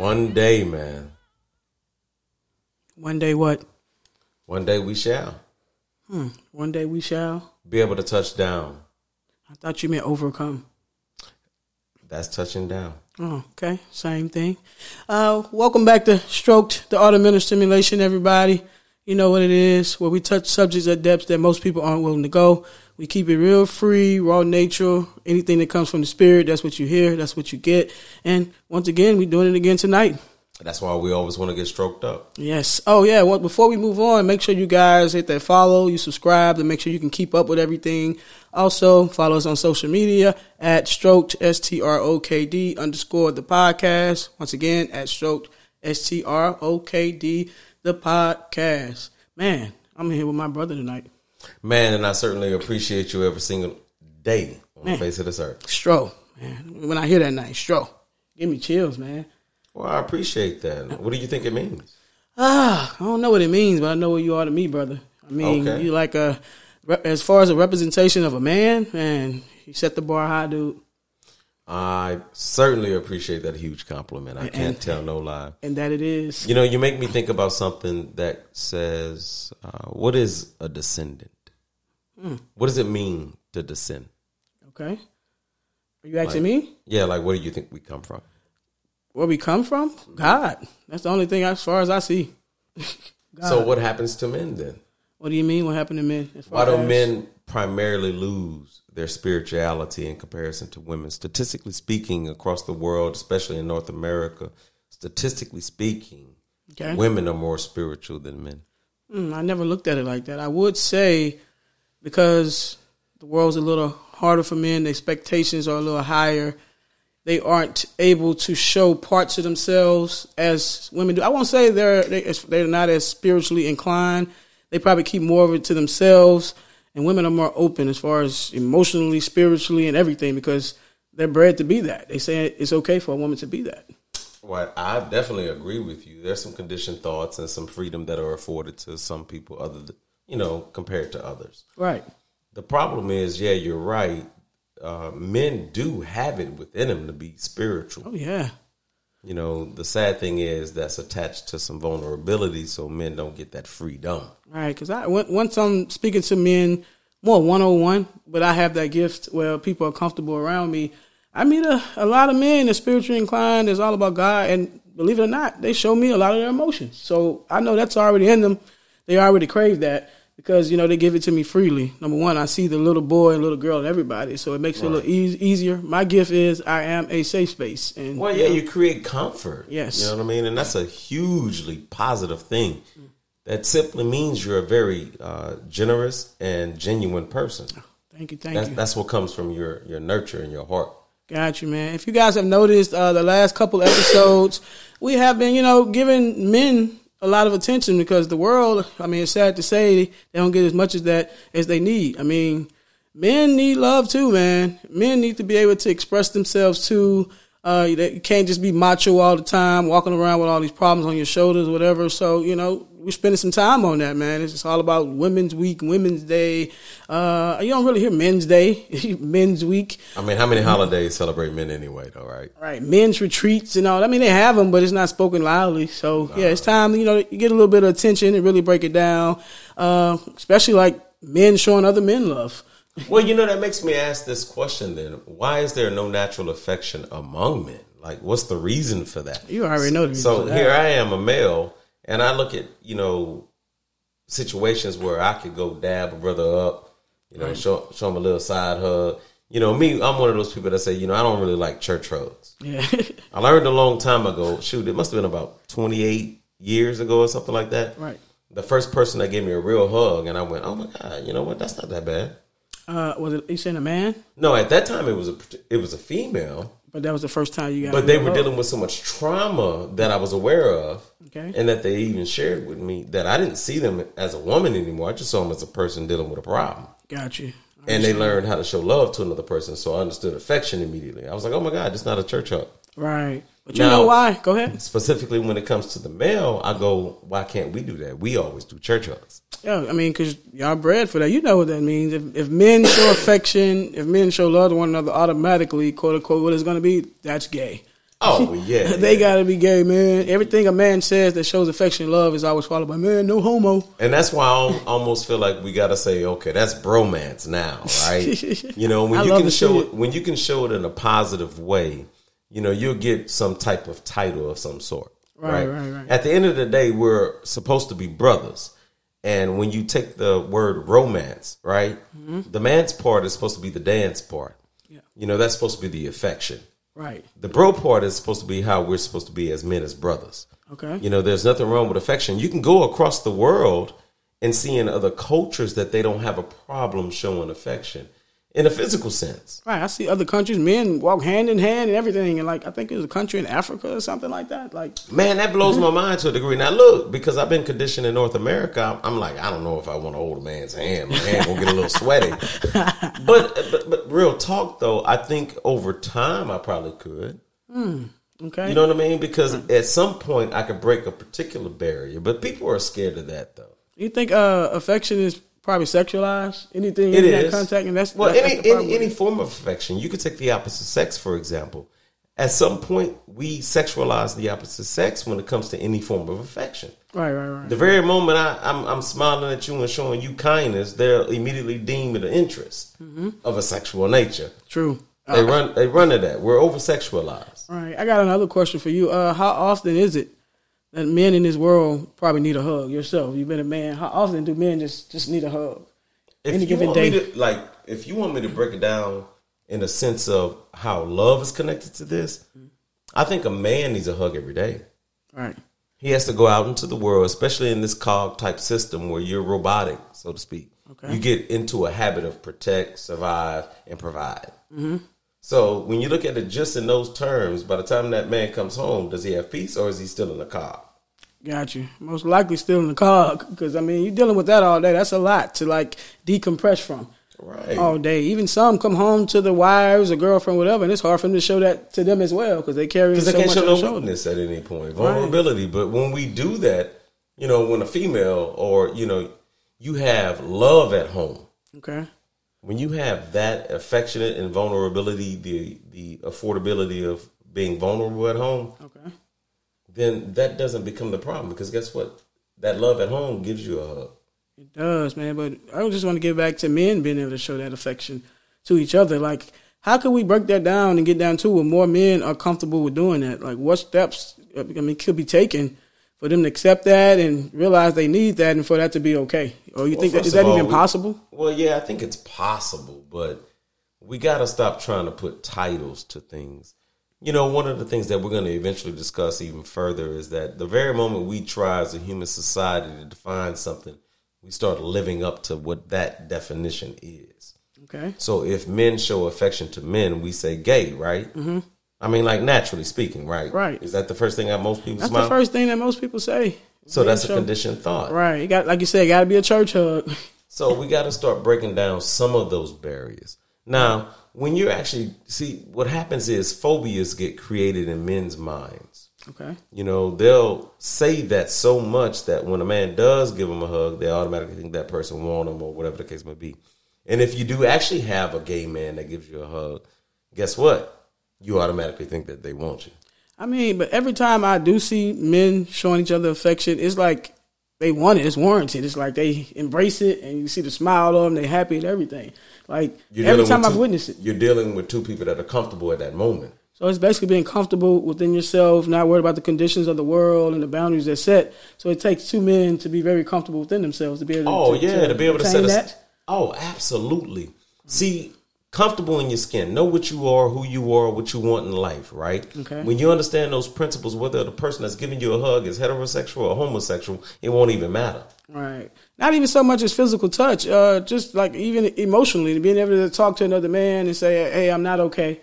One day, man. One day, what? One day we shall Hmm. One day we shall. be able to touch down. I thought you meant overcome. That's touching down. Oh, okay. Same thing. Uh, welcome back to Stroked, the Art of Mental Stimulation, everybody. You know what it is, where we touch subjects at depths that most people aren't willing to go. We keep it real free, raw nature. Anything that comes from the spirit, that's what you hear, that's what you get. And once again, we're doing it again tonight. That's why we always want to get stroked up. Yes. Oh, yeah. Well, before we move on, make sure you guys hit that follow, you subscribe, to make sure you can keep up with everything. Also, follow us on social media at stroked, S T R O K D underscore the podcast. Once again, at stroked, S T R O K D the podcast. Man, I'm here with my brother tonight. Man, and I certainly appreciate you every single day on Man. the face of this earth. Stro, man. When I hear that name, Stro, give me chills, man. Well, I appreciate that. What do you think it means? Ah, I don't know what it means, but I know what you are to me, brother. I mean, Okay. you like a as far as a representation of a man, man. You set the bar high, dude, I certainly appreciate that huge compliment. I can't tell no lie. and that it is. You know, you make me think about something that says, uh, what is a descendant? Hmm. What does it mean to descend? Okay. Are you asking me Yeah, like where do you think we come from? where we come from? God. That's the only thing as far as I see. God. So what happens to men then? What do you mean? What happened to men? As Why do as- men primarily lose their spirituality in comparison to women? Statistically speaking, across the world, especially in North America, statistically speaking, Okay. women are more spiritual than men. Mm, I never looked at it like that. I would say because the world's a little harder for men, the expectations are a little higher. They aren't able to show parts of themselves as women do. I won't say they're they, they're not as spiritually inclined. They probably keep more of it to themselves, and women are more open as far as emotionally, spiritually, and everything because they're bred to be that. They say it's okay for a woman to be that. Well, I definitely agree with you. There's some conditioned thoughts and some freedom that are afforded to some people, other than, you know, compared to others. Right. The problem is, yeah, you're right. Uh, men do have it within them to be spiritual. Oh yeah. You know, the sad thing is that's attached to some vulnerability, so men don't get that freedom. Right, because I once I'm speaking to men more one on one, but I have that gift where people are comfortable around me. I meet a, a lot of men that's spiritually inclined. It's all about God, and believe it or not, they show me a lot of their emotions. So I know that's already in them. They already crave that because you know they give it to me freely. Number one, I see the little boy and little girl and everybody, so it makes it a little eas easier. My gift is I am a safe space, and Well, yeah, you create comfort. Yes. You know what I mean? And that's a hugely positive thing. That simply means you're a very uh, generous and genuine person. thank you, thank That's, you. that's what comes from your, your nurture and your heart. Got you, man. If you guys have noticed, uh, the last couple episodes, we have been, you know, giving men a lot of attention because the world, I mean, it's sad to say they don't get as much as that as they need. I mean, men need love too, man. Men need to be able to express themselves too. Uh, you can't just be macho all the time, walking around with all these problems on your shoulders, or whatever. So, you know, we're spending some time on that, man. It's just all about Women's Week, Women's Day. Uh, you don't really hear Men's Day, Men's Week. I mean, how many holidays celebrate men anyway, though, right? Right, men's retreats and all. I mean, they have them, but it's not spoken loudly. So yeah, it's time. You know, you get a little bit of attention and really break it down. Uh, especially like men showing other men love. Well, you know, that makes me ask this question then. Why is there no natural affection among men? Like, what's the reason for that? You already know the reason So here I am, a male, and I look at, you know, situations where I could go dab a brother up, you know, show, show him a little side hug. You know, me, I'm one of those people that say, you know, I don't really like church hugs. Yeah, I learned a long time ago, shoot, it must have been about 28 years ago or something like that. right. The first person that gave me a real hug, and I went, oh my God, you know what? That's not that bad. Uh, was it you saying a man? No, at that time it was a it was a female, But that was the first time you got. but they were dealing with so much trauma that I was aware of, Okay. and that they even shared with me that I didn't see them as a woman anymore. I just saw them as a person dealing with a problem, Got you. and they learned how to show love to another person. So I understood affection immediately. I was like, oh my god, it's not a church hug. Right. But you Now- know why? Go ahead. Specifically, when it comes to the male, I go, why can't we do that? We always do church hugs. Yeah, I mean, because y'all bred for that. You know what that means. If, if men show affection, if men show love to one another, automatically, quote unquote, what it's going to be, that's gay. Oh yeah, they yeah. gotta be gay, man. Everything a man says that shows affection and love is always followed by man, no homo. And that's why I almost feel like we gotta say, okay, that's bromance now, right? you know, when I you can show it when you can show it in a positive way, you know, you'll get some type of title of some sort. Right, right, right. At the end of the day, we're supposed to be brothers. And when you take the word romance, right, the man's part is supposed to be the dance part. Mm-hmm. Yeah. You know, that's supposed to be the affection. Right. The bro part is supposed to be how we're supposed to be as men, as brothers. Okay. You know, there's nothing wrong with affection. You can go across the world and see in other cultures that they don't have a problem showing affection in a physical sense. Right. I see other countries, men walk hand in hand and everything. And like, I think there's a country in Africa or something like that. Like, Man, that blows my mind to a degree. Now, look, because I've been conditioned in North America, I'm, like, I don't know if I want to hold a man's hand. My hand gonna get a little sweaty. but, but but real talk though, I think over time I probably could. okay. You know what I mean? Because at some point I could break a particular barrier, but people are scared of that though. you think uh, affection is probably sexualized? Anything It in that is contact? And that's, well, that's, any that's any, any form of affection. You could take the opposite sex, for example. At some point, we sexualize the opposite sex when it comes to any form of affection. Right, right, right. The very moment I, I'm, I'm smiling at you and showing you kindness, they'll immediately deem it an interest Mm-hmm. of a sexual nature. True. They run they run to that. We're over sexualized. Right, I got another question for you. Uh, how often is it that men in this world probably need a hug? Yourself, you've been a man. How often do men just just need a hug? If Any you given want day. me to like, if you want me to break it down in a sense of how love is connected to this, I think a man needs a hug every day. Right. He has to go out into the world, especially in this cog type system where you're robotic, so to speak. Okay. You get into a habit of protect, survive, and provide. Mm-hmm. So when you look at it just in those terms, by the time that man comes home, does he have peace or is he still in the cog? Got you. Most likely still in the cog because I mean you're dealing with that all day. That's a lot to like decompress from Right. all day. Even some come home to the wives or girlfriend, whatever, and it's hard for them to show that to them as well because they carry Because so they can't much show no weakness at any point, vulnerability. But when we do that, you know, when a female or you know, you have love at home. Okay. When you have that affectionate and vulnerability, the the affordability of being vulnerable at home, Okay. then that doesn't become the problem. Because guess what? That love at home gives you a hug. It does, man. But I just want to get back to men being able to show that affection to each other. Like, how can we break that down and get down to where more men are comfortable with doing that? Like, what steps I mean could be taken for them to accept that and realize they need that, and for that to be okay? Or you Well, think that is that all, even we- possible? Well, yeah, I think it's possible, but we got to stop trying to put titles to things. You know, one of the things that we're going to eventually discuss even further is that the very moment we try as a human society to define something, we start living up to what that definition is. Okay. So if men show affection to men, we say gay, right? Mm-hmm. I mean, like naturally speaking, right? Right. Is that the first thing that most people That's smile? the first thing that most people say. So that's a conditioned thought. Right. You got like you said, got to be a church hug. So we got to start breaking down some of those barriers. Now, when you actually see what happens is phobias get created in men's minds. Okay. You know, they'll say that so much that when a man does give them a hug, they automatically think that person want them or whatever the case may be. And if you do actually have a gay man that gives you a hug, guess what? You automatically think that they want you. I mean, but every time I do see men showing each other affection, it's like they want it. It's warranted. It's like they embrace it, and you see the smile on them. They happy and everything. Like You're every time I've witnessed it. You're dealing with two people that are comfortable at that moment. So it's basically being comfortable within yourself, not worried about the conditions of the world and the boundaries they're set. So it takes two men to be very comfortable within themselves to be able. To, Oh yeah, to, be able to set a, that. Oh, absolutely. See, comfortable in your skin. Know what you are, who you are, what you want in life, right? Okay. When you understand those principles, whether the person that's giving you a hug is heterosexual or homosexual, it won't even matter. Right. Not even so much as physical touch, uh, just like even emotionally, being able to talk to another man and say, "Hey, I'm not okay,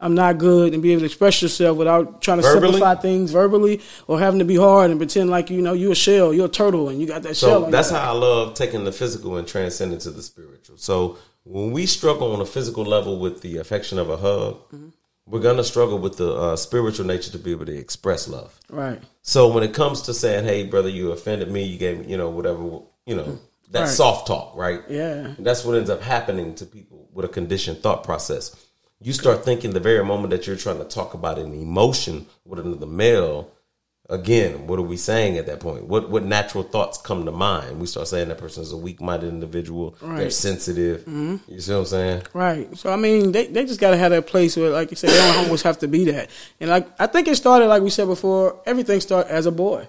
I'm not good," and be able to express yourself without trying to Verbally? simplify things verbally or having to be hard and pretend like you know you're a shell, you're a turtle, and you got that shell. So that's how I love taking the physical and transcending to the spiritual. So when we struggle on a physical level with the affection of a hug, Mm-hmm. we're gonna struggle with the uh, spiritual nature to be able to express love. right. So when it comes to saying, "Hey, brother, you offended me," you gave me, you know, whatever, you know, that Right. soft talk, right? Yeah. And that's what ends up happening to people with a conditioned thought process. you start thinking the very moment that you're trying to talk about an emotion with another male, again, what are we saying at that point? What what natural thoughts come to mind? We start saying that person is a weak minded individual. They're Right. sensitive. You see what I'm saying? Right. So I mean, they they just got to have that place where, like you said, they don't always have to be that. And like I think it started, like we said before, everything started as a boy.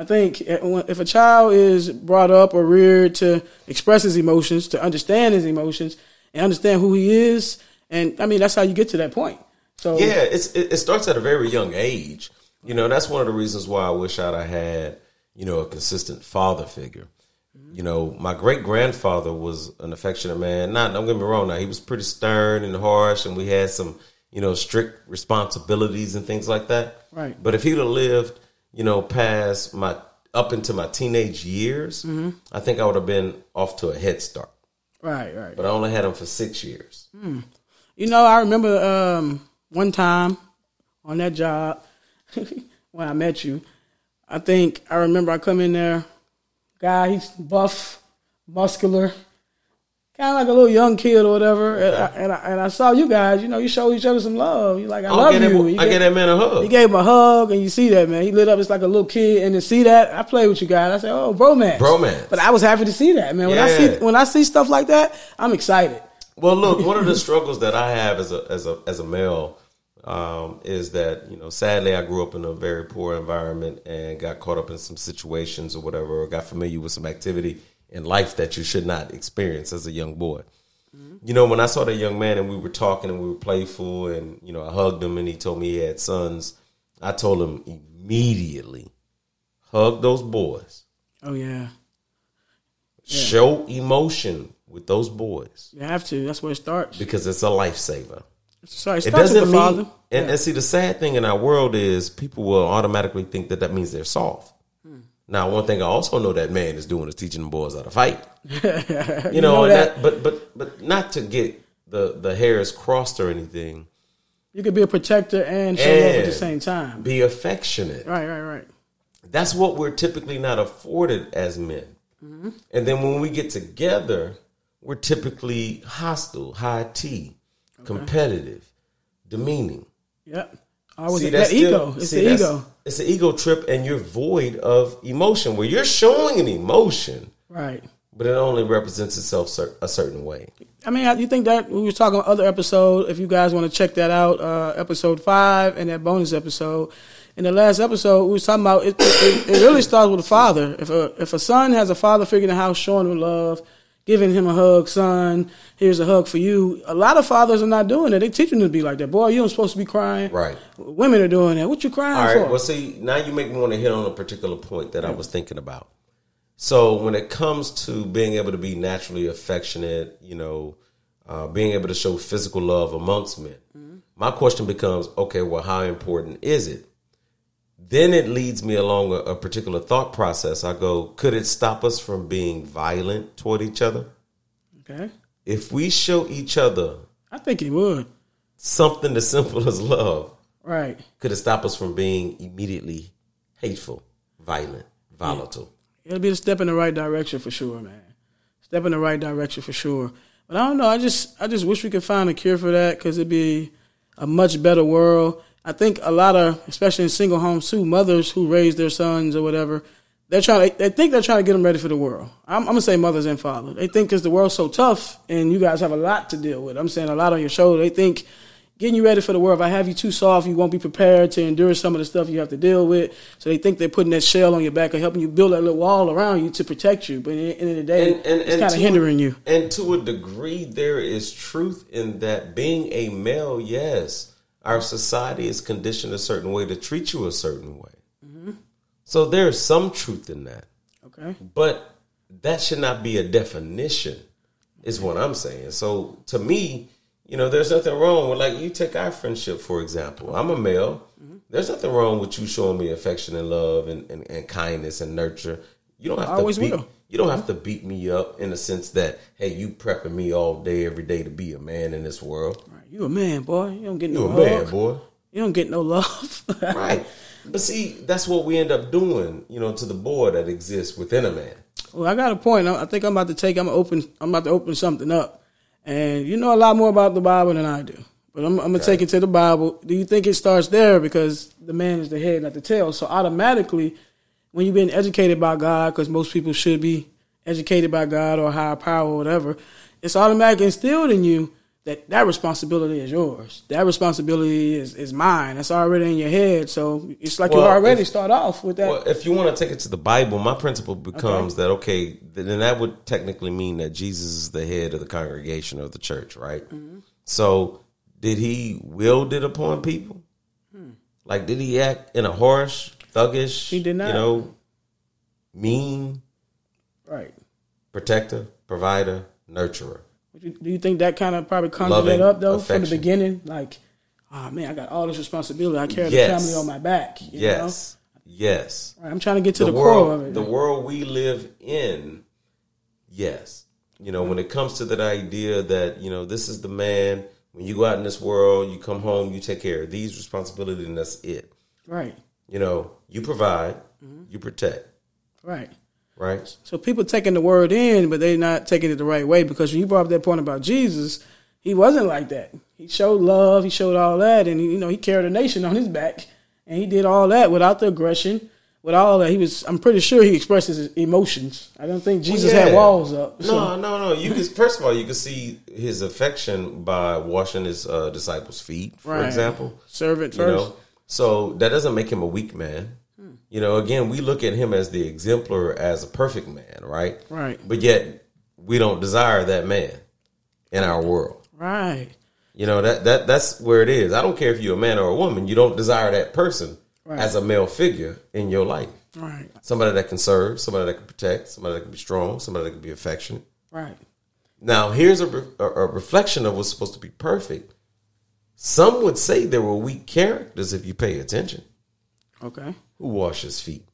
I think eh, if a child is brought up or reared to express his emotions, to understand his emotions, and understand who he is, and I mean that's how you get to that point. So Yeah, it's it, it starts at a very young age. You know, that's one of the reasons why I wish I'd have had, you know, a consistent father figure. Mm-hmm. You know, my great grandfather was an affectionate man. Not don't get me wrong now, he was pretty stern and harsh and we had some, you know, strict responsibilities and things like that. Right. But if he'd have lived, you know, past my up into my teenage years, mm-hmm. I think I would have been off to a head start. right, right. But I only had him for six years. Hmm. You know, I remember um, one time on that job when I met you. I think I remember I come in there, guy, he's buff, muscular, kind of like a little young kid or whatever. And, I, and, I, and I saw you guys. You know, you show each other some love. You like, I oh, I'll love you. him, You I get that man a hug. he gave him a hug, and you see that man. He lit up. It's like a little kid, and to see that, I play with you guys. I said, "Oh, bromance, Bromance. But I was happy to see that, man. When I see when I see stuff like that, I'm excited. Well, look, one of the struggles that I have as a as a as a male um, is that you know, sadly, I grew up in a very poor environment and got caught up in some situations or whatever, or got familiar with some activity in life that you should not experience as a young boy. You know, when I saw that young man and we were talking and we were playful, and you know, I hugged him and he told me he had sons. I told him immediately, hug those boys, Oh yeah, show emotion with those boys you have to. That's where it starts. because it's a lifesaver. Sorry, it It doesn't the mean, father. and, and see, the sad thing in our world is people will automatically think that that means they're soft. Hmm. Now, one thing I also know that man is doing is teaching the boys how to fight. You, You know, that. but but but not to get the the hairs crossed or anything. You could be a protector and show love at the same time. Be affectionate. Right, right, right. That's what we're typically not afforded as men. Mm-hmm. And then when we get together, we're typically hostile, high T, competitive, demeaning. Yep. Always See, that that's ego. still- It's see, the ego. It's an ego trip, and you're void of emotion. Where you're showing an emotion, Right. but it only represents itself cer- a certain way. I mean, you think that we were talking about other episode. If you guys want to check that out, uh, episode five and that bonus episode. In the last episode, we was talking about it. It, it really starts with a father. If a if a son has a father figure in the house, showing him love, giving him a hug, son, here's a hug for you. A lot of fathers are not doing it. They teaching them to be like that. Boy, you don't supposed to be crying. Right. Women are doing that. What you crying for? All right. for? Well, see, now you make me want to hit on a particular point that I was thinking about. So when it comes to being able to be naturally affectionate, you know, uh, being able to show physical love amongst men, my question becomes, okay, well, how important is it? Then it leads me along a, a particular thought process. I go, could it stop us from being violent toward each other? okay. If we show each other I think it would. something as simple as love, Right. could it stop us from being immediately hateful, violent, volatile? It'll be a step in the right direction for sure, man. Step in the right direction for sure. But I don't know. I just I just wish we could find a cure for that because it'd be a much better world. I think a lot of, especially in single homes too, mothers who raise their sons or whatever, they're trying. They think they're trying to get them ready for the world. I'm, I'm gonna say mothers and fathers. They think because the world's so tough and you guys have a lot to deal with. I'm saying a lot on your shoulder. They think getting you ready for the world. If I have you too soft, you won't be prepared to endure some of the stuff you have to deal with. So they think they're putting that shell on your back and helping you build that little wall around you to protect you. But in the end of the day, it's kind of hindering you. And to a degree, there is truth in that. Being a male, yes, our society is conditioned a certain way to treat you a certain way. Mm-hmm. So there is some truth in that, Okay. but that should not be a definition. Is what I'm saying. So to me, you know, there's nothing wrong with like you take our friendship for example. I'm a male. Mm-hmm. There's nothing wrong with you showing me affection and love and, and, and kindness and nurture. You don't have I always be, will. You don't have mm-hmm. to beat me up in the sense that hey, you prepping me all day every day to be a man in this world. Right. You a man, boy. You don't get You no a hug. man, boy. You don't get no love. Right. But see, that's what we end up doing, you know, to the boy that exists within a man. Well, I got a point. I I think I'm about to take. I'm open. I'm about to open something up, and you know a lot more about the Bible than I do. But I'm, I'm gonna take it to the Bible. Do you think it starts there because the man is the head, not the tail? So automatically, when you've been educated by God, because most people should be educated by God or higher power or whatever, it's automatically instilled in you that that responsibility is yours. That responsibility is, is mine. That's already in your head. So it's like Well, you already if- start off with that. Well, if you want to take it to the Bible, my principle becomes that okay, then that would technically mean that Jesus is the head of the congregation of the church, right? Mm-hmm. So, did he wield it upon people? Like, did he act in a harsh, thuggish? He did not. You know, mean, right. protector, provider, nurturer. Do you think that kind of probably conjured Loving that up though from the beginning? Like, oh man, I got all this responsibility. I carry Yes. the family on my back. you Yes, yes. Right, I'm trying to get to the, the, core world, of it. the world we live in, yes. You know, when it comes to that idea that you know this is the man. When you go out in this world, you come home, you take care of these responsibilities, and that's it. right, You know, you provide, Mm-hmm. you protect, right. right? So people taking the word in, but they're not taking it the right way because when you brought up that point about Jesus, he wasn't like that. He showed love, he showed all that, and you know he carried a nation on his back, and he did all that without the aggression, with all that. He was. I'm pretty sure he expressed his emotions. I don't think Jesus yeah. had walls up. So, No, no, no. You can first of all, you can see his affection by washing his uh, disciples' feet, for Right. example. servant You first. know, so that doesn't make him a weak man. You know, again, we look at him as the exemplar, as a perfect man, right? Right. But yet, we don't desire that man in our world. Right. You know that that that's where it is. I don't care if you're a man or a woman. You don't desire that person Right. as a male figure in your life. Right. Somebody that can serve, somebody that can protect, somebody that can be strong, somebody that can be affectionate. Right. Now, here's a, re- a, a reflection of what's supposed to be perfect. Some would say there were weak characters if you pay attention. Okay. Who washes feet?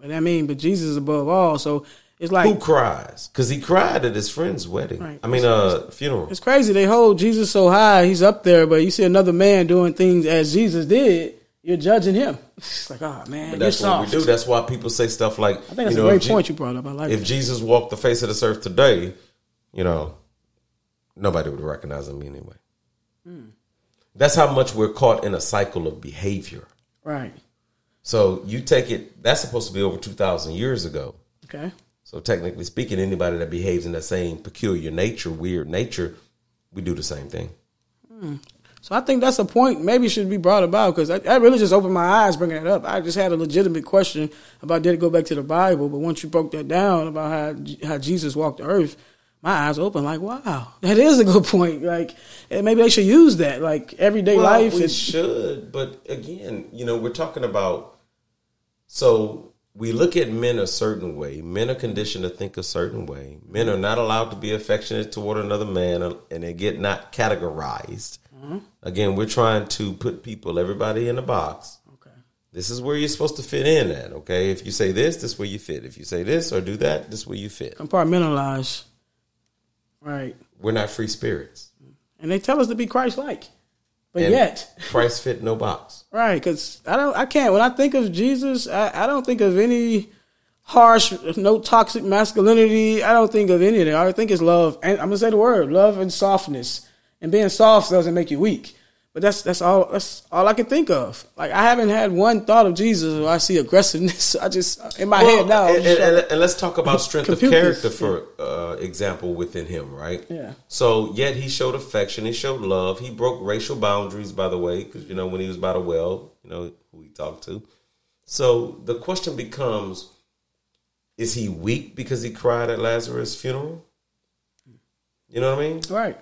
But I mean, but Jesus is above all. So it's like Who cries? Because he cried at his friend's wedding. Right. I mean, uh, funeral. it's crazy. They hold Jesus so high, he's up there, but you see another man doing things as Jesus did, you're judging him. It's like, oh man, But you're that's what we do. That's why people say stuff like, I think that's you know, a great Je- point you brought up. I like if it. Jesus walked the face of this earth today, you know, nobody would recognize him anyway. Hmm. That's how much we're caught in a cycle of behavior. Right. So you take it, that's supposed to be over 2,000 years ago. Okay. So technically speaking, anybody that behaves in that same peculiar nature, weird nature, we do the same thing. So I think that's a point maybe should be brought about because I, that really just opened my eyes bringing it up. I just had a legitimate question about did it go back to the Bible, but once you broke that down about how how Jesus walked the earth, my eyes open like, wow, that is a good point. Like maybe they should use that like everyday Well, life. we is- should, but again, you know, we're talking about. So we look at men a certain way. Men are conditioned to think a certain way. Men are not allowed to be affectionate toward another man, uh, and they get not categorized. Mm-hmm. Again, we're trying to put people, everybody, in a box. okay. This is where you're supposed to fit in at. Okay, if you say this, this is where you fit. If you say this or do that, this is where you fit. Compartmentalize. Right. We're not free spirits, And they tell us to be Christ like. But and yet, Christ fit no box. Right, because I don't, I can't. When I think of Jesus, I, I don't think of any harsh, no toxic masculinity. I don't think of any of that. I think it's love, and I'm gonna say the word love and softness. And being soft doesn't make you weak. But that's that's all that's all I can think of. Like I haven't had one thought of Jesus where I see aggressiveness. I just in my head now. And, and- and let's talk about strength of character for uh, example within him, right? Yeah. So yet he showed affection, he showed love, he broke racial boundaries, by the way, because you know when he was by the well, you know who he talked to. So the question becomes: Is he weak because he cried at Lazarus' funeral? You know what I mean? right.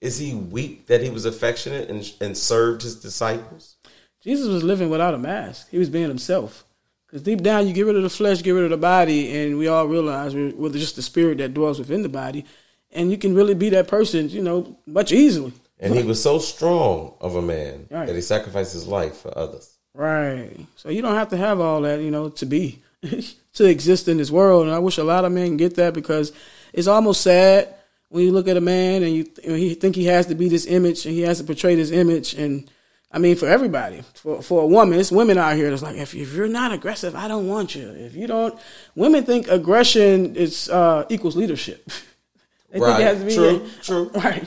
Is he weak that he was affectionate and and served his disciples? Jesus was living without a mask. He was being himself. Because deep down, you get rid of the flesh, get rid of the body, and we all realize we're, we're just the spirit that dwells within the body. And you can really be that person, you know, much easily. And he was so strong of a man Right. that he sacrificed his life for others. Right. So you don't have to have all that, you know, to be, to exist in this world. And I wish a lot of men get that because it's almost sad when you look at a man and you, and he think he has to be this image and he has to portray this image. And I mean, for everybody, for for a woman, it's women out here that's like, if, if you're not aggressive, I don't want you. If you don't, women think aggression is uh, equals leadership. they Right. think it has to be True, true. Right.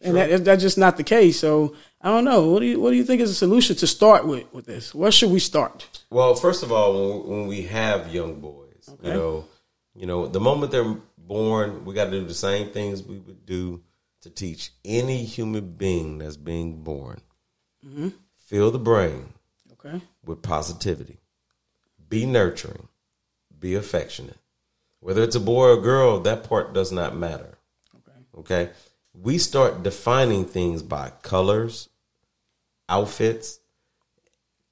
and that, that's just not the case. So I don't know. What do you what do you think is a solution to start with with this? Where should we start? Well, first of all, when, when we have young boys, you know, you know, the moment they're born, we got to do the same things we would do to teach any human being that's being born. Mm-hmm. Fill the brain Okay. with positivity. Be nurturing. Be affectionate. Whether it's a boy or a girl, that part does not matter. Okay. Okay? We start defining things by colors, outfits,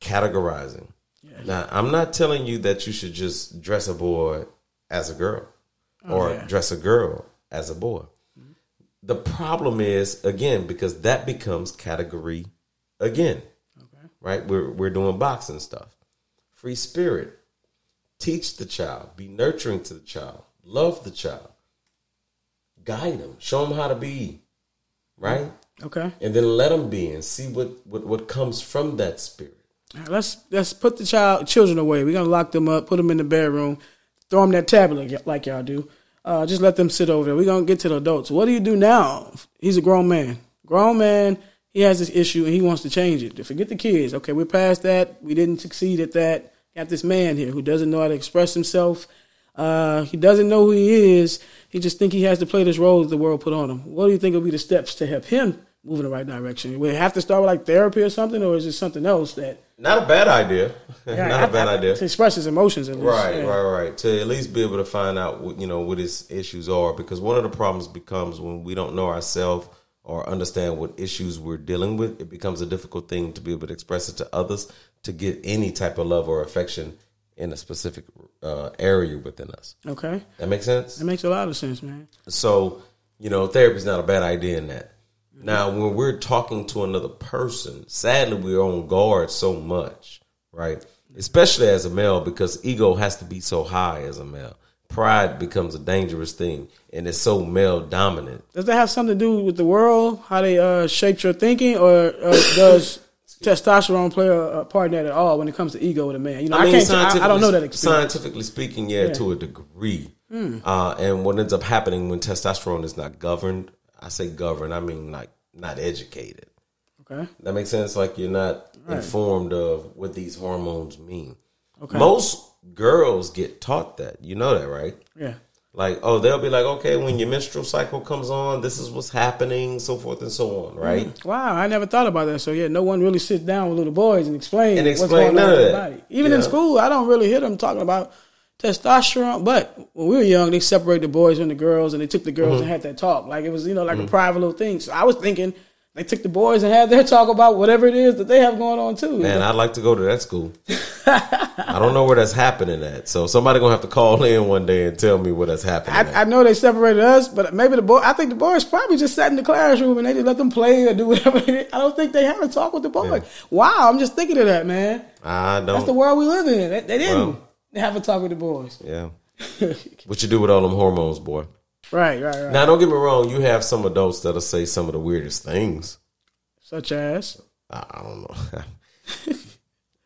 categorizing. Now, I'm not telling you that you should just dress a boy as a girl or dress a girl as a boy. The problem is, again, because that becomes category again Okay. right? We're we're doing boxing stuff. Free spirit. Teach the child. Be nurturing to the child. Love the child. Guide them. Show them how to be, right? Okay. And then let them be and see what what, what comes from that spirit. All right, let's let's put the child children away. We're gonna lock them up, put them in the bedroom, throw them that tablet like, y'all do. Uh, just let them sit over there. We're gonna get to the adults. What do you do now? He's a grown man. Grown man. He has this issue and he wants to change it. Forget the kids. Okay, we're past that. We didn't succeed at that. Got this man here who doesn't know how to express himself. Uh, he doesn't know who he is. He just think he has to play this role that the world put on him. What do you think will be the steps to help him move in the right direction? We have to start with like therapy or something, or is it something else that Not a bad idea. yeah, Not a bad I- I- idea. to express his emotions at least. Right, Yeah. right, right. To at least be able to find out, what, you know, what his issues are, because one of the problems becomes when we don't know ourselves or understand what issues we're dealing with. It becomes a difficult thing to be able to express it to others to get any type of love or affection in a specific uh, area within us. Okay, That makes sense. that makes a lot of sense, man. So, you know, therapy's not a bad idea in that. Now, when we're talking to another person, sadly, we're on guard so much, right? Especially as a male, because ego has to be so high as a male. Pride becomes a dangerous thing, and it's so male dominant. Does that have something to do with the world, how they uh, shaped your thinking, or uh, does testosterone play a, part in that at all when it comes to ego with a man? You know, I, can't. say- I, I don't know that experience. Scientifically speaking, yeah, to a degree. Uh, and what ends up happening when testosterone is not governed, I say governed, I mean like not educated. Okay, That makes sense. Like you're not informed of what these hormones mean. Okay. Most girls get taught that. You know that, right? yeah, Like, oh, they'll be like, okay, when your menstrual cycle comes on, this is what's happening, so forth and so on, mm. right? wow, I never thought about that. So yeah, no one really sits down with little boys and explain And what's explain going on none with of that. body. Even in school, I don't really hear them talking about testosterone. But when we were young, they separated the boys from the girls, and they took the girls Mm-hmm. and had that talk. Like it was, you know, like a private little thing. So I was thinking. They took the boys and had their talk about whatever it is that they have going on too. Man, I'd like to go to that school. I don't know where that's happening at. So somebody gonna have to call in one day and tell me where that's happening. I, I know they separated us, but maybe the boy. I think the boys probably just sat in the classroom and they just let them play or do whatever. They did. I don't think they had a talk with the boys. Wow, I'm just thinking of that, man. I don't. That's the world we live in. They, they didn't Well. Have a talk with the boys. yeah. what you do with all them hormones, boy? right, right, right. Now, don't get me wrong. You have some adults that'll say some of the weirdest things. Such as I I don't know.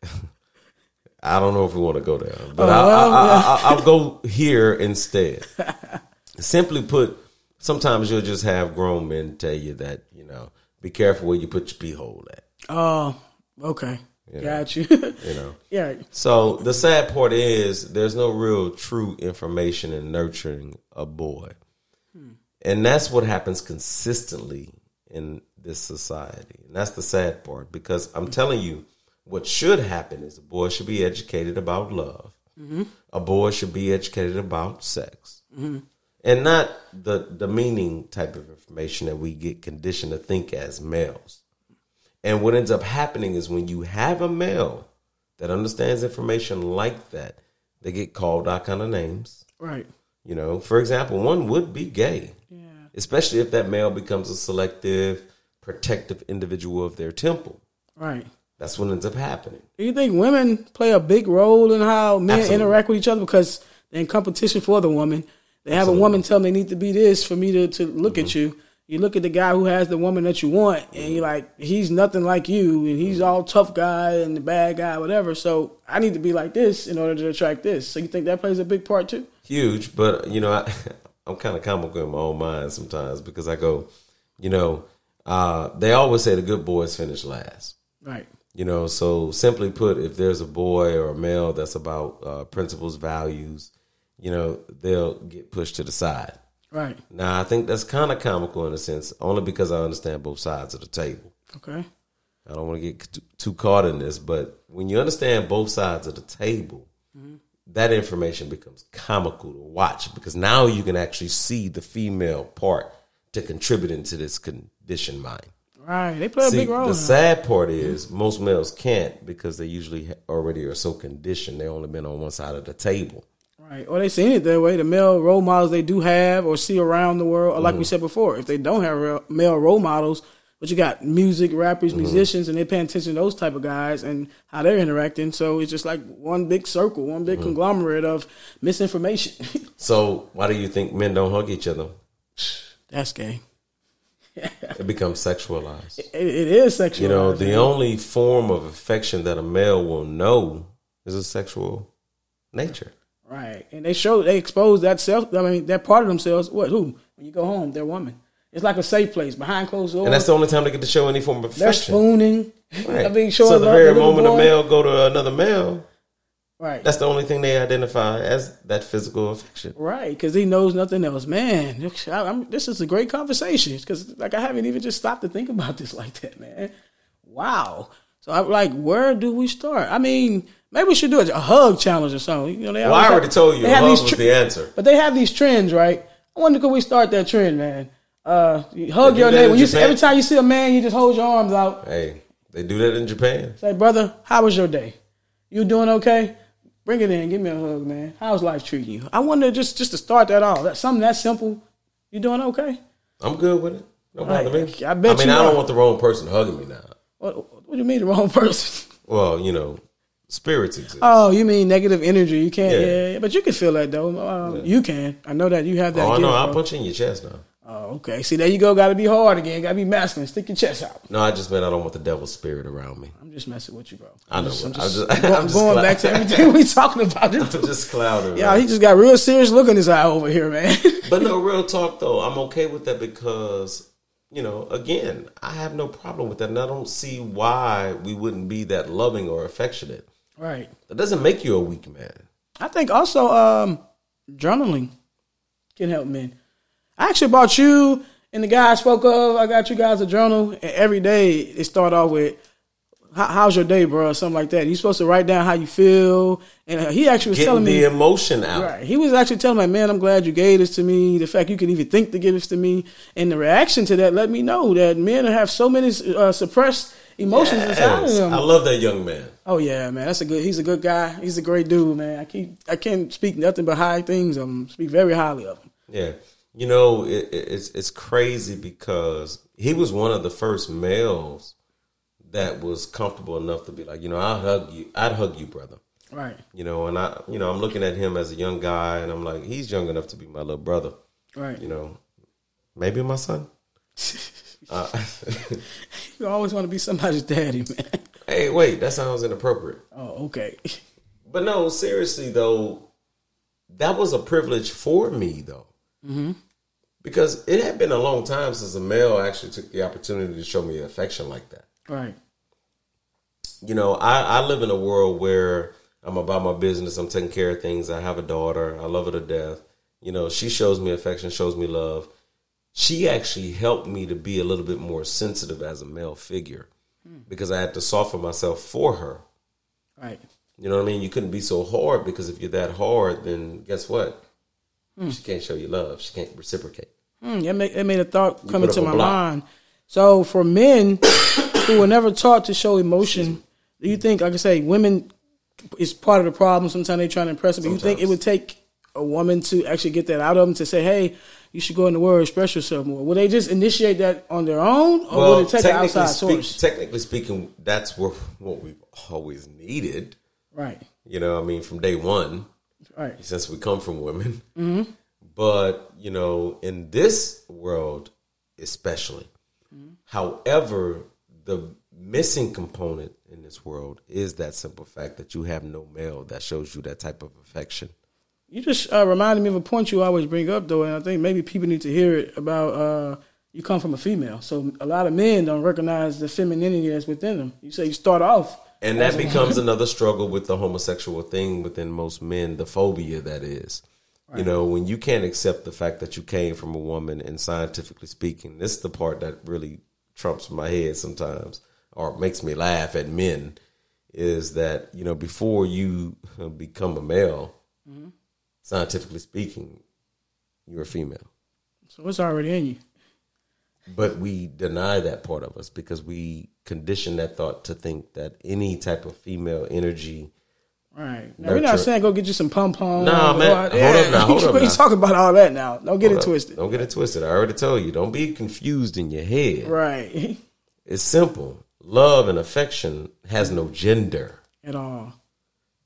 I don't know if we want to go there, but Oh, I'll, well, I'll, I'll, I'll go here instead. Simply put, sometimes you'll just have grown men tell you that you know, be careful where you put your pee hole at. oh, okay, know. got you. You know. yeah, So the sad part is there's no real true information in nurturing a boy. Hmm. And that's what happens consistently in this society. And that's the sad part because I'm hmm. telling you, what should happen is a boy should be educated about love. Mm-hmm. A boy should be educated about sex. Mm-hmm. And not the demeaning type of information that we get conditioned to think as males. And what ends up happening is when you have a male that understands information like that, they get called out kind of names. right. You know, for example, one would be gay, Yeah, especially if that male becomes a selective, protective individual of their temple. right. That's what ends up happening. Do you think women play a big role in how men Absolutely. interact with each other because they're in competition for the woman? They have a woman tell them they need to be this for me to, to look Mm-hmm. at you. You look at the guy who has the woman that you want, and you're like, he's nothing like you, and he's all tough guy and the bad guy, whatever. So I need to be like this in order to attract this. So you think that plays a big part too? Huge, but you know, I, I'm kind of comical in my own mind sometimes because I go, you know, Uh, they always say the good boys finish last. Right. You know, so simply put, if there's a boy or a male that's about uh, principles, values, you know, they'll get pushed to the side. Right. Now, I think that's kind of comical in a sense, only because I understand both sides of the table. Okay. I don't want to get too- caught in this, but when you understand both sides of the table, mm-hmm. that information becomes comical to watch because now you can actually see the female part to contribute into this conditioned mind. Right. They play a big role. the sad part mm-hmm. is most males can't because they usually already are so conditioned. They only been on one side of the table. Right. Or they seen it that way. The male role models they do have or see around the world, or like Mm-hmm. we said before, if they don't have male role models, but you got music, rappers, Mm-hmm. musicians, and they're paying attention to those type of guys and how they're interacting. So it's just like one big circle, one Mm-hmm. big conglomerate of misinformation. So why do you think men don't hug each other? That's gay. It becomes sexualized. It, it is sexual. You know, the only form of affection that a male will know is a sexual nature. Right. And they show they expose that self I mean that part of themselves. What who? When you go home, they're woman. It's like a safe place behind closed doors. And that's the only time they get to show any form of they're spooning. Right. I mean, showing so the very moment a male go to another male, Right. that's the only thing they identify as that physical affection. Right, because he knows nothing else. Man, I, I'm, this is a great conversation. Because like I haven't even just stopped to think about this like that, man. Wow. So I'm like, where do we start? I mean, maybe we should do a, a hug challenge or something. You know, they Well, I have- already told you, they have hug these was tr- the answer. But they have these trends, right? I wonder could we start that trend, man? Uh, you hug They your neighbor. When you see, every time you see a man, you just hold your arms out. Hey, they do that in Japan. Say, brother, how was your day? You doing okay? Bring it in. Give me a hug, man. How's life treating you? I wonder just just to start that off. That something that simple. You doing okay? I'm good with it. No bother me. I bet I mean, I don't want the wrong person hugging me now. What, what do you mean the wrong person? Well, you know, spirits exist. Oh, you mean negative energy? You can't. Yeah. Yeah, yeah, but you can feel that though. Uh, You can. I know that you have that. oh, gift, no, I'll punch in your chest now. Oh, okay. See, there you go. Got to be hard again. Got to be masculine. Stick your chest out. No, I just meant I don't want the devil's spirit around me. I'm just messing with you, bro. I know. I'm just, I'm I'm just, I'm just going glad- back to everything we talking about. I'm just clouded. yeah, man. he just got real serious look in his eye over here, man. But no, real talk though, I'm okay with that because, you know, again, I have no problem with that, and I don't see why we wouldn't be that loving or affectionate. Right. That doesn't make you a weak man. I think also um, journaling can help men. I actually bought you and the guy I spoke of. I got you guys a journal, and every day it start off with "How's your day, bro?" or something like that. You're supposed to write down how you feel, and he actually was Getting telling me the emotion out. Right. He was actually telling me, man, I'm glad you gave this to me. The fact you could even think to give this to me. And the reaction to that let me know that men have so many uh, suppressed emotions inside of them. I love that young man. Oh yeah, man. That's a good he's a good guy. He's a great dude, man. I keep I can't speak nothing but high things of him. Speak very highly of him. Yeah, you know, it, it- it's it's crazy because he was one of the first males that was comfortable enough to be like, you know, I'll hug you, I'd hug you, brother. Right. You know, and I, you know, I'm looking at him as a young guy, and I'm like, he's young enough to be my little brother. Right. You know, maybe my son. Uh, You always want to be somebody's daddy, man. Hey, wait, that sounds inappropriate. Oh, okay. But no, seriously though, that was a privilege for me though, mm-hmm. because it had been a long time since a male actually took the opportunity to show me affection like that. Right. You know, I, I live in a world where I'm about my business. I'm taking care of things. I have a daughter. I love her to death. You know, she shows me affection, shows me love. She actually helped me to be a little bit more sensitive as a male figure because I had to soften myself for her. Right. You know what I mean? You couldn't be so hard because if you're that hard, then guess what? She can't show you love. She can't reciprocate. Hmm, that, made, that made a thought come into my mind. So for men who were never taught to show emotion, do you think, like I say, women is part of the problem? Sometimes they try to impress them. But you think it would take a woman to actually get that out of them to say, hey, you should go in the world, express yourself more? Will they just initiate that on their own, or will it take an outside speak, source? technically speaking, that's what what we've always needed. right, You know, I mean, from day one, right, since we come from women. Mm-hmm. But you know, in this world, especially. Mm-hmm. However, the missing component in this world is that simple fact that you have no male that shows you that type of affection. You just uh, reminded me of a point you always bring up, though, and I think maybe people need to hear it about uh, you come from a female. So a lot of men don't recognize the femininity that's within them. You say you start off, And that becomes another struggle with the homosexual thing within most men, the phobia that is. You know, when you can't accept the fact that you came from a woman and scientifically speaking, this is the part that really trumps my head sometimes or makes me laugh at men is that, you know, before you become a male, scientifically speaking, you're a female. so it's already in you. But we deny that part of us because we condition that thought to think that any type of female energy Right. Now, we're not saying go get you some pom pom. Nah, man. Hold up now, hold up we now. talking about all that now. Don't get it up. twisted. Don't get it twisted. I already told you. Don't be confused in your head. Right. It's simple. Love and affection has no gender. At all.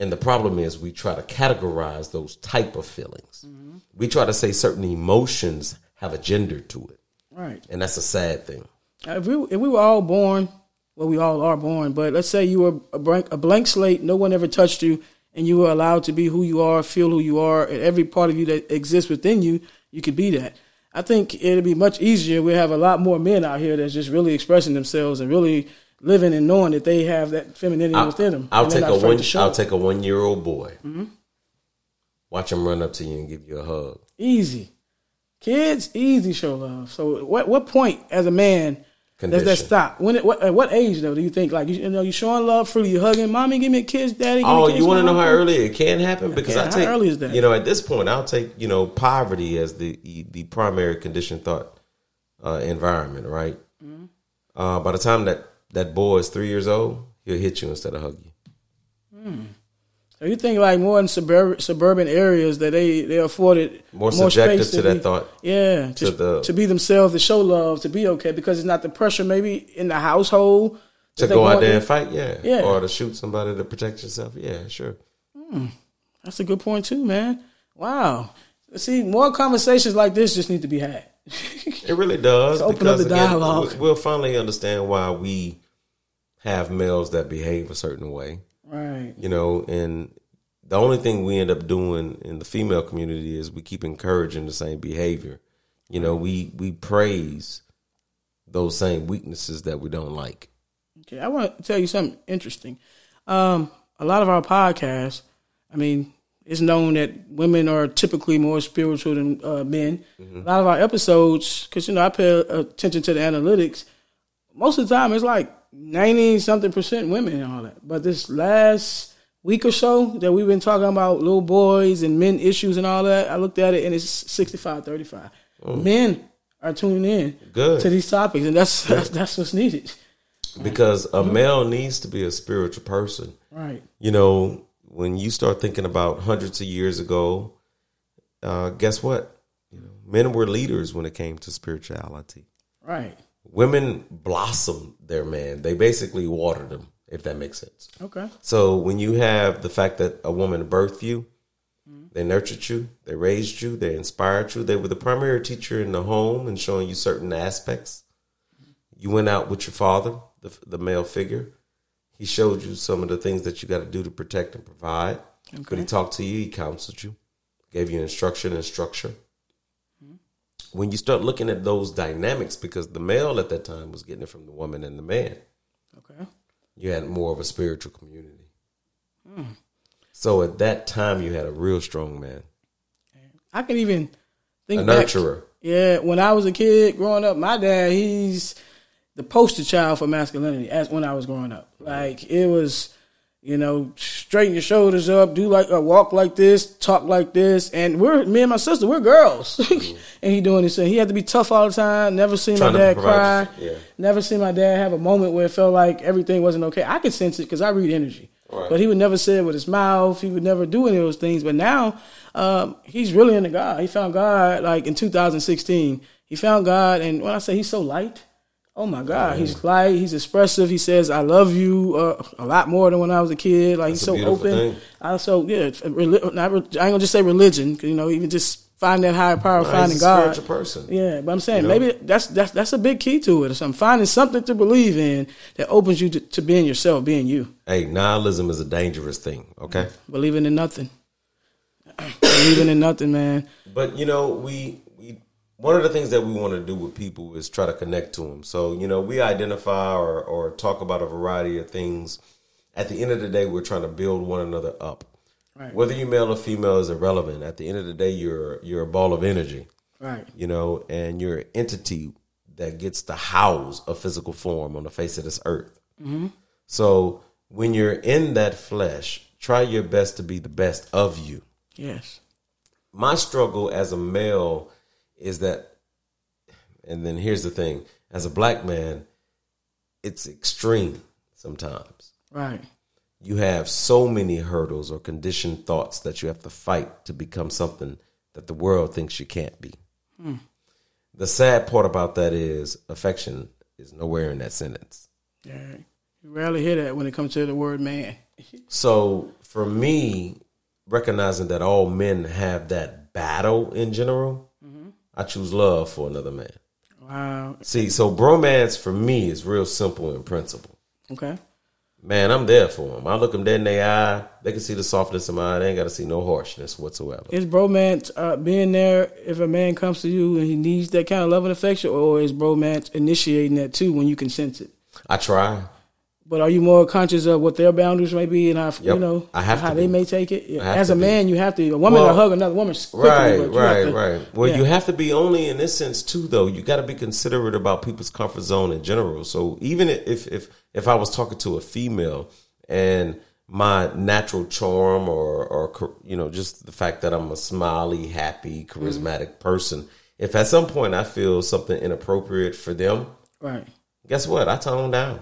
And the problem is we try to categorize those type of feelings. Mm-hmm. We try to say certain emotions have a gender to it. Right. And that's a sad thing. If we if we were all born, well, we all are born, but let's say you were a blank, a blank slate, no one ever touched you, and you were allowed to be who you are, feel who you are, and every part of you that exists within you, you could be that. I think it'd be much easier. We have a lot more men out here that's just really expressing themselves and really living and knowing that they have that femininity I'll, within them. I'll take a one. Mm-hmm. I'll take a one year old boy. Watch him run up to you and give you a hug. Easy. Kids, easy show love. So, what what point as a man does that stop? When it, what, at what age though do you think like you, you know you showing love freely, you hugging, mommy, give me a kiss, daddy. Give me Oh, a kiss, you want to know how early it can happen? Because Yeah, I how take, early is that? you know, at this point, I'll take, you know, poverty as the the primary condition thought uh, environment, right? Mm-hmm. Uh, by the time that that boy is three years old, he'll hit you instead of hug you. Hmm. So you think like more in suburban suburban areas that they they afforded More subjective space to that be- thought. Yeah, to, To the- to be themselves, to show love, to be okay because it's not the pressure maybe in the household To go out there to- and fight, yeah. Yeah. Or to shoot somebody to protect yourself, yeah, sure. Hmm. That's a good point too, man. Wow. See, more conversations like this just need to be had. It really does. To open up the dialogue. we- We'll finally understand why we have males that behave a certain way. right. you know, and the only thing we end up doing in the female community is we keep encouraging the same behavior. You know, we we praise those same weaknesses that we don't like. Okay, I want to tell you something interesting. Um, a lot of our podcasts, I mean, it's known that women are typically more spiritual than uh, men. A lot of our episodes, because you know, I pay attention to the analytics. Most of the time, it's like ninety something percent women and all that. But this last week or so that we've been talking about little boys and men issues and all that, I looked at it and it's 65 35. Men are tuning in Good. to these topics, and that's that's, that's what's needed. Because a male needs to be a spiritual person. Right. You know, when you start thinking about hundreds of years ago, uh, guess what? You know, men were leaders when it came to spirituality. Right. Women blossom their man. They basically watered them, if that makes sense. Okay. So when you have the fact that a woman birthed you, mm-hmm. they nurtured you, they raised you, they inspired you, they were the primary teacher in the home and showing you certain aspects. You went out with your father, the, the male figure. He showed you some of the things that you got to do to protect and provide. Okay. But he talked to you, he counseled you, gave you instruction and structure. When you start looking at those dynamics, because the male at that time was getting it from the woman and the man, Okay. you had more of a spiritual community. So at that time, you had a real strong man, I can even think of a back. nurturer. Yeah, when I was a kid growing up, my dad, he's the poster child for masculinity as when I was growing up. Like it was, you know, straighten your shoulders up, do like uh, walk like this, talk like this, and we're me and my sister, we're girls, and he doing this thing. He had to be tough all the time. Never seen Trying my dad cry. yeah. Never seen my dad have a moment where it felt like everything wasn't okay. I could sense it because I read energy. Right. But he would never say it with his mouth. He would never do any of those things. But now um, he's really into God. He found God like in 2016. He found God, and when I say he's so light, oh my God, he's light. He's expressive. He says "I love you" uh, a lot more than when I was a kid. Like That's he's so open. thing. I so yeah. reli- Not, I ain't gonna just say religion. You know, even just find that higher power, he's finding a God. spiritual person. Yeah, but I'm saying You know? maybe that's that's that's a big key to it or something. Finding something to believe in that opens you to, to being yourself, being you, Hey, nihilism is a dangerous thing. Okay, believing in nothing, believing in nothing, man. but you know we one of the things that we want to do with people is try to connect to them. So, you know, we identify or, or talk about a variety of things. At the end of the day, we're trying to build one another up. Right. Whether you're male or female is irrelevant. At the end of the day, you're you're a ball of energy, Right. you know, and you're an entity that gets to house a physical form on the face of this earth. Mm-hmm. So when you're in that flesh, try your best to be the best of you Yes. my struggle as a male is that and then here's the thing as a black man it's extreme sometimes Right. you have so many hurdles or conditioned thoughts that you have to fight to become something that the world thinks you can't be hmm. the sad part about that is affection is nowhere in that sentence Yeah. You rarely hear that when it comes to the word man. So for me, recognizing that all men have that battle in general, I choose love for another man. Wow. See, so bromance for me is real simple in principle. Okay. Man, I'm there for them. I look them dead in their eye. They can see the softness in my eye. They ain't got to see no harshness whatsoever. Is bromance uh, being there if a man comes to you and he needs that kind of love and affection, or is bromance initiating that too when you can sense it? I try. But are you more conscious of what their boundaries may be and how you know I have how they be. may take it? Yeah. As a be. man, you have to. A woman Well, will hug another woman quickly, Right, right, to- right. Well, yeah. you have to be only in this sense too, though. You got to be considerate about people's comfort zone in general. So even if if if I was talking to a female and my natural charm or or you know just the fact that I'm a smiley, happy, charismatic mm-hmm. person, if at some point I feel something inappropriate for them, Right. guess what? I tone down.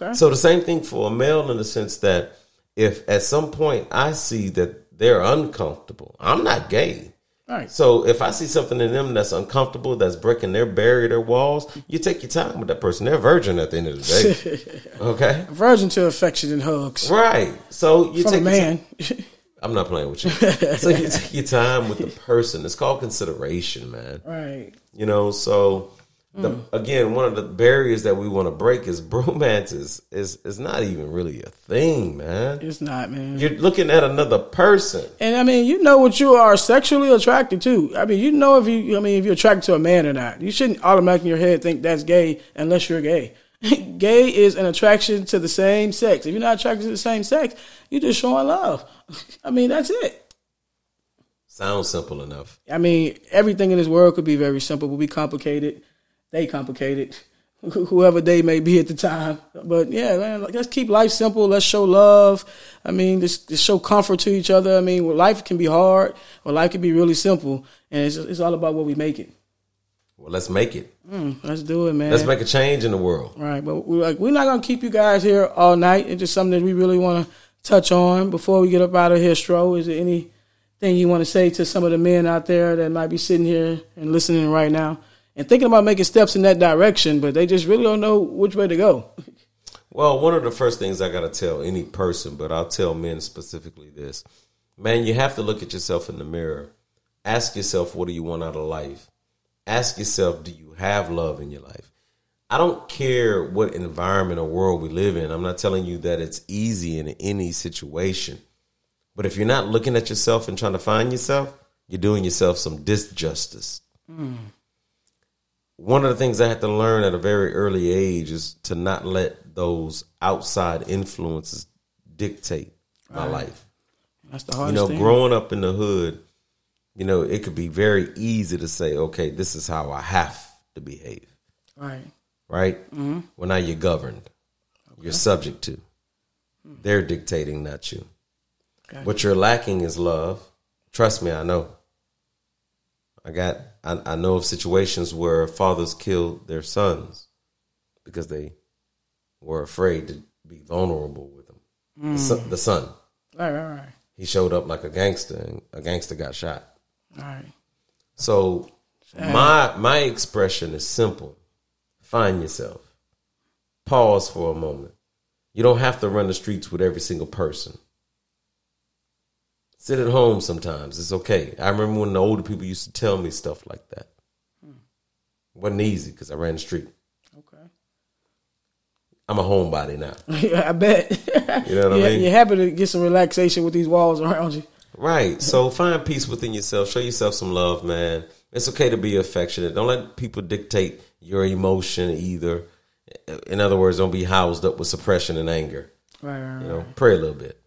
Okay. So the same thing for a male in the sense that if at some point I see that they're uncomfortable, I'm not gay. right. So if I see something in them that's uncomfortable, that's breaking their barrier, their walls, you take your time with that person. They're virgin at the end of the day. okay? Virgin to affection and hugs Right. So you from a take your man. ti- I'm not playing with you. so you take your time with the person. It's called consideration, man. right. You know, so the, mm. again, one of the barriers that we want to break is bromance is, is is not even really a thing, man. It's not, man. You're looking at another person. And I mean, you know what you are sexually attracted to. I mean, you know if you, I mean, if you're attracted to a man or not. You shouldn't automatically in your head think that's gay unless you're gay. gay is an attraction to the same sex. If you're not attracted to the same sex, you're just showing love. I mean, that's it. Sounds simple enough. I mean, everything in this world could be very simple, but be complicated. They complicated. Wh- Whoever they may be at the time, but yeah, man, let's keep life simple. Let's show love. I mean, just, just show comfort to each other. I mean, well, life can be hard, or life can be really simple, and it's, it's all about what we make it. Well, let's make it. Mm, let's do it, man. Let's make a change in the world. Right, but we're like we're not gonna keep you guys here all night. It's just something that we really want to touch on before we get up out of here. Stro, is there anything you want to say to some of the men out there that might be sitting here and listening right now and thinking about making steps in that direction, but they just really don't know which way to go? Well, one of the first things I got to tell any person, but I'll tell men specifically this man, you have to look at yourself in the mirror. Ask yourself, what do you want out of life? Ask yourself, do you have love in your life? I don't care what environment or world we live in. I'm not telling you that it's easy in any situation. But if you're not looking at yourself and trying to find yourself, you're doing yourself some disjustice. Mm. One of the things I had to learn at a very early age is to not let those outside influences dictate my life. That's the hardest. Thing. You know, thing. growing up in the hood, you know, it could be very easy to say, okay, this is how I have to behave, right, right? Mm-hmm. Well, now you're governed, you're subject to. Hmm. They're dictating, not you. Gotcha. What you're lacking is love. Trust me, I know. I got, I, I know of situations where fathers killed their sons because they were afraid to be vulnerable with them. The, hmm. son, the son, right, right, right, he showed up like a gangster, and a gangster got shot. right. So my my expression is simple. Find yourself. Pause for a moment. You don't have to run the streets with every single person. Sit at home sometimes. It's okay. I remember when the older people used to tell me stuff like that. It wasn't easy because I ran the street. Okay. I'm a homebody now. Yeah, I bet. You know what I mean. You're happy to get some relaxation with these walls around you. Right. So find peace within yourself. Show yourself some love, man. It's okay to be affectionate. Don't let people dictate your emotion either. In other words, don't be housed up with suppression and anger. Right, right, right. You know, pray a little bit.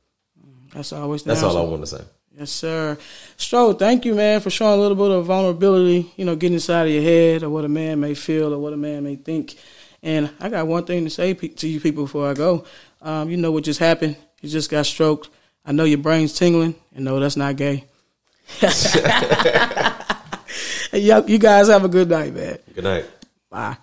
That's always the That's all I want to say. Yes, sir. Stro, thank you, man, for showing a little bit of vulnerability, you know, getting inside of your head or what a man may feel or what a man may think. And I got one thing to say pe- to you people before I go. Um, you know what just happened? You just got stroked. I know your brain's tingling, and no, that's not gay. Y'all- you guys have a good night, man. Good night. Bye.